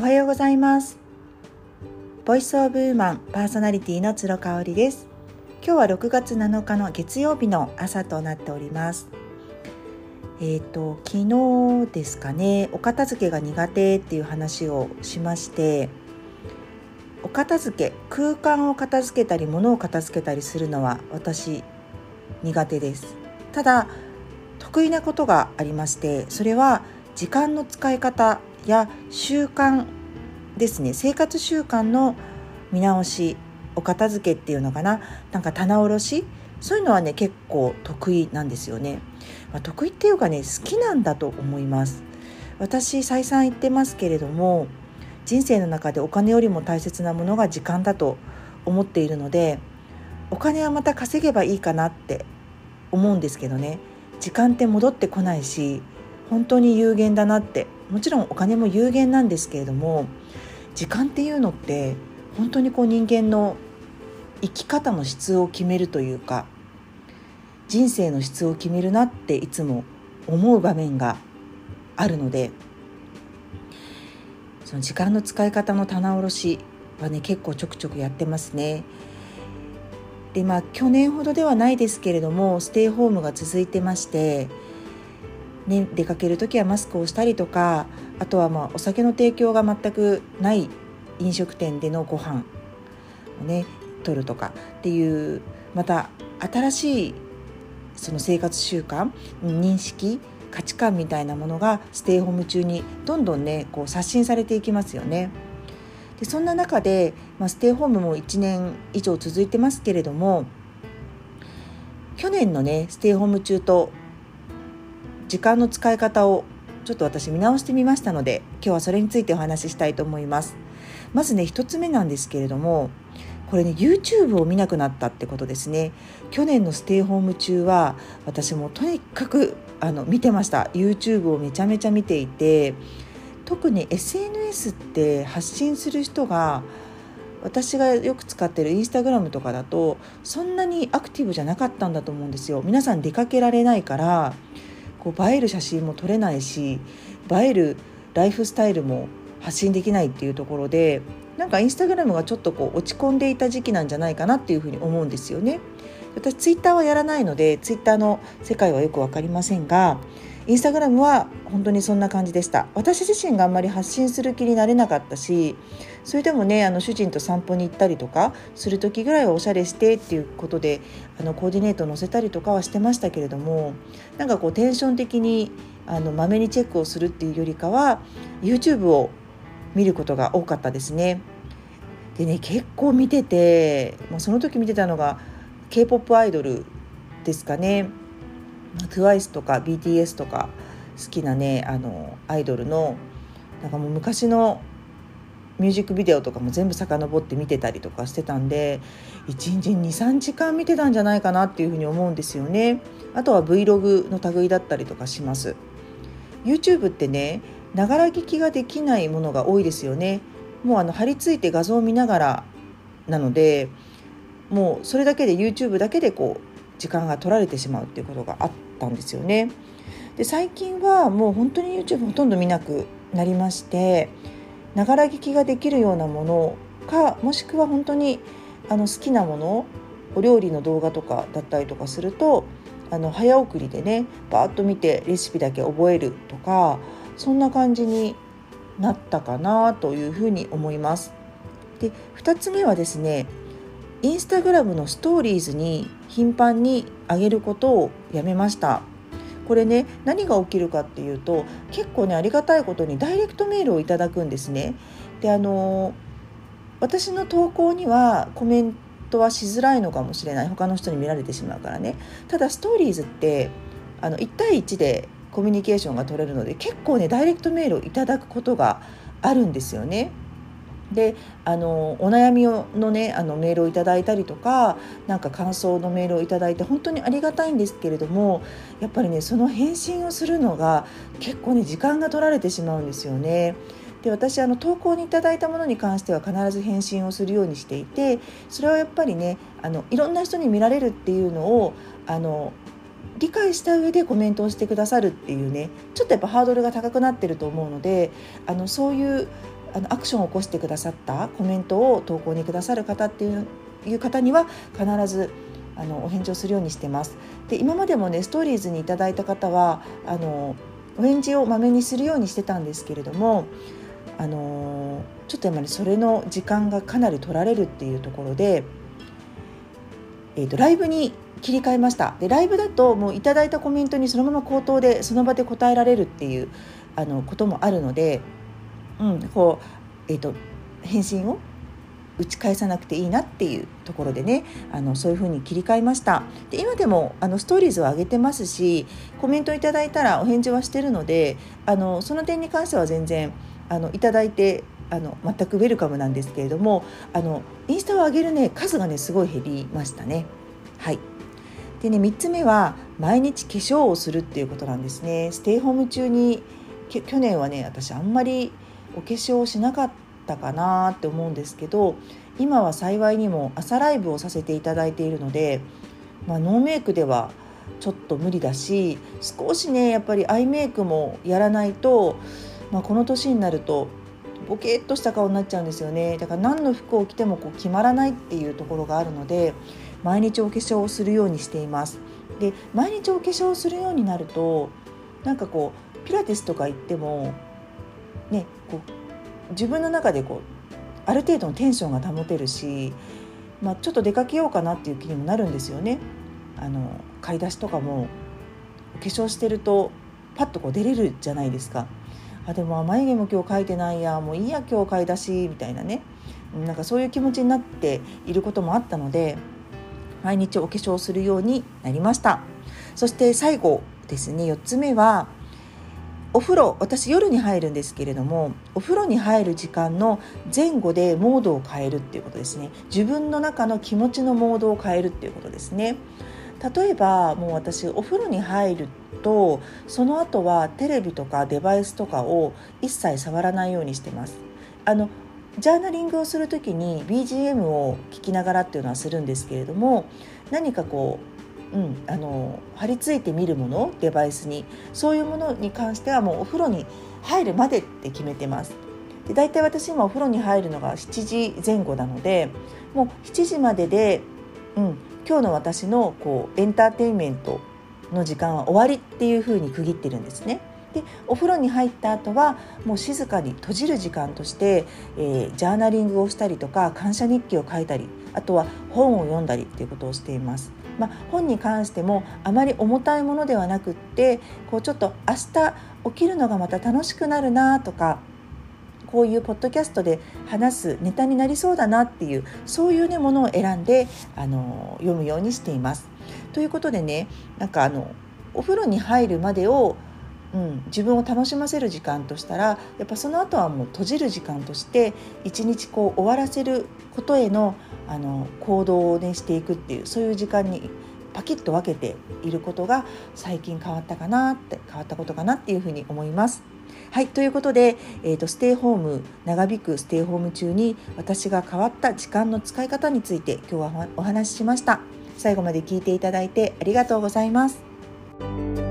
おはようございます。ボイスオブウーマンパーソナリティの鶴香織です。今日は6月7日の月曜日の朝となっております。えっ、ー、と昨日ですかね。お片付けが苦手っていう話をしましてお片付け空間を片付けたり物を片付けたりするのは私苦手です。ただ得意なことがありましてそれは時間の使い方や習慣ですね。生活習慣の見直しお片付けっていうのかな。なんか棚卸し。そういうのはね結構得意なんですよね、まあ、得意っていうかね好きなんだと思います。私再三言ってますけれども人生の中でお金よりも大切なものが時間だと思っているのでお金はまた稼げばいいかなって思うんですけどね。時間って戻ってこないし本当に有限だなってもちろんお金も有限なんですけれども時間っていうのって本当にこう人間の生き方の質を決めるというか人生の質を決めるなっていつも思う場面があるのでその時間の使い方の棚卸しはね結構ちょくちょくやってますね。でまあ去年ほどではないですけれどもステイホームが続いてまして、ね、出かける時はマスクをしたりとかあとはまあお酒の提供が全くない飲食店でのご飯をね取るとかっていうまた新しいその生活習慣認識価値観みたいなものがステイホーム中にどんどんねこう刷新されていきますよね。でそんな中で、まあ、ステイホームも1年以上続いてますけれども去年のねステイホーム中と時間の使い方をちょっと私見直してみましたので今日はそれについてお話ししたいと思います。まずね1つ目なんですけれどもこれね YouTube を見なくなったってことですね。去年のステイホーム中は私もとにかくあの見てました。YouTube をめちゃめちゃ見ていて特に SNS って発信する人が私がよく使ってるインスタグラムとかだとそんなにアクティブじゃなかったんだと思うんですよ。皆さん出かけられないからこう映える写真も撮れないし映えるライフスタイルも発信できないっていうところでなんかインスタグラムがちょっとこう落ち込んでいた時期なんじゃないかなっていうふうに思うんですよね。私ツイッターはやらないのでツイッターの世界はよく分かりませんがインスタグラムは本当にそんな感じでした私自身があんまり発信する気になれなかったしそれでもねあの主人と散歩に行ったりとかする時ぐらいはおしゃれしてっていうことであのコーディネート載せたりとかはしてましたけれどもなんかこうテンション的にあのまめにチェックをするっていうよりかは YouTube を見ることが多かったですね。でね結構見てて、まあ、その時見てたのが k p o p アイドルですかね TWICE とか BTS とか好きなねあのアイドルのなんかもう昔のミュージックビデオとかも全部遡って見てたりとかしてたんで1日23時間見てたんじゃないかなっていうふうに思うんですよね。あとは Vlog の類だったりとかします。YouTube ってねながら聞きができないものが多いですよね。もうあの貼り付いて画像を見ながらなのでもうそれだけで YouTube だけでこう時間が取られてしまうっていうことがあったんですよね。で最近はもう本当に YouTube ほとんど見なくなりましてながら聞きができるようなものかもしくは本当にあの好きなものお料理の動画とかだったりとかするとあの早送りでねバーッと見てレシピだけ覚えるとかそんな感じになったかなというふうに思います。で2つ目はですねインスタグラムのストーリーズに頻繁に上げることをやめました。これね何が起きるかっていうと結構ねありがたいことにダイレクトメールをいただくんですね。であの私の投稿にはコメントはしづらいのかもしれない。他の人に見られてしまうからね。ただストーリーズってあの1対1でコミュニケーションが取れるので結構ねダイレクトメールをいただくことがあるんですよね。であのお悩みをのねあのメールをいただいたりとかなんか感想のメールをいただいて本当にありがたいんですけれどもやっぱりねその返信をするのが結構ね時間が取られてしまうんですよね。で私あの投稿にいただいたものに関しては必ず返信をするようにしていてそれはやっぱりねあのいろんな人に見られるっていうのをあの理解した上でコメントをしてくださるっていうねちょっとやっぱハードルが高くなってると思うのであのそういうあのアクションを起こしてくださったコメントを投稿にくださる方っていう方には必ずあのお返事をするようにしてます。で今までもねストーリーズにいただいた方はあのお返事をまめにするようにしてたんですけれどもあのちょっとやっぱりそれの時間がかなり取られるっていうところで、えーと、ライブに切り替えましたでライブだともういただいたコメントにそのまま口頭でその場で答えられるっていうあのこともあるので、うんこうえーと返信を打ち返さなくていいなっていうところでねあのそういうふうに切り替えました。で今でもあのストーリーズを上げてますしコメントいただいたらお返事はしてるのであのその点に関しては全然あのいただいてあの全くウェルカムなんですけれどもあのインスタを上げるね数がねすごい減りましたね。はい。でね3つ目は毎日化粧をするっていうことなんですね。ステイホーム中に去年はね私あんまりお化粧をしなかったかなって思うんですけど今は幸いにも朝ライブをさせていただいているので、まあ、ノーメイクではちょっと無理だし少しねやっぱりアイメイクもやらないと、まあ、この年になるとボケっとした顔になっちゃうんですよね。だから何の服を着てもこう決まらないっていうところがあるので毎日お化粧をするようにしています。で毎日お化粧をするようになるとなんかこうピラティスとか行ってもこう自分の中でこうある程度のテンションが保てるし、まあ、ちょっと出かけようかなっていう気にもなるんですよね。あの買い出しとかもお化粧してるとパッとこう出れるじゃないですか。あでも眉毛も今日描いてないやもういいや今日買い出しみたいなねなんかそういう気持ちになっていることもあったので毎日お化粧するようになりましたそして最後ですね4つ目はお風呂私夜に入るんですけれどもお風呂に入る時間の前後でモードを変えるっていうことですね。自分の中の気持ちのモードを変えるっていうことですね。例えばもう私お風呂に入るとその後はテレビとかデバイスとかを一切触らないようにしてます。あのジャーナリングをする時に BGM を聴きながらっていうのはするんですけれども何かこううん、あの貼り付いて見るものデバイスにそういうものに関してはもうお風呂に入るまでって決めてますで大体私今お風呂に入るのが7時前後なのでもう7時までで、うん、今日の私のこうエンターテインメントの時間は終わりっていうふうに区切ってるんですね。でお風呂に入った後はもう静かに閉じる時間として、えー、ジャーナリングをしたりとか感謝日記を書いたりあとは本を読んだりっていうことをしています。まあ、本に関してもあまり重たいものではなくってこうちょっと明日起きるのがまた楽しくなるなとかこういうポッドキャストで話すネタになりそうだなっていうそういうねものを選んであの読むようにしています。ということでねなんかあのお風呂に入るまでをうん、自分を楽しませる時間としたらやっぱその後はもう閉じる時間として一日こう終わらせることへのあの行動をねしていくっていうそういう時間にパキッと分けていることが最近変わったかなって変わったことかなっていうふうに思います。はいということで、えーと、ステイホーム長引くステイホーム中に私が変わった時間の使い方について今日はお話ししました。最後まで聞いていただいてありがとうございます。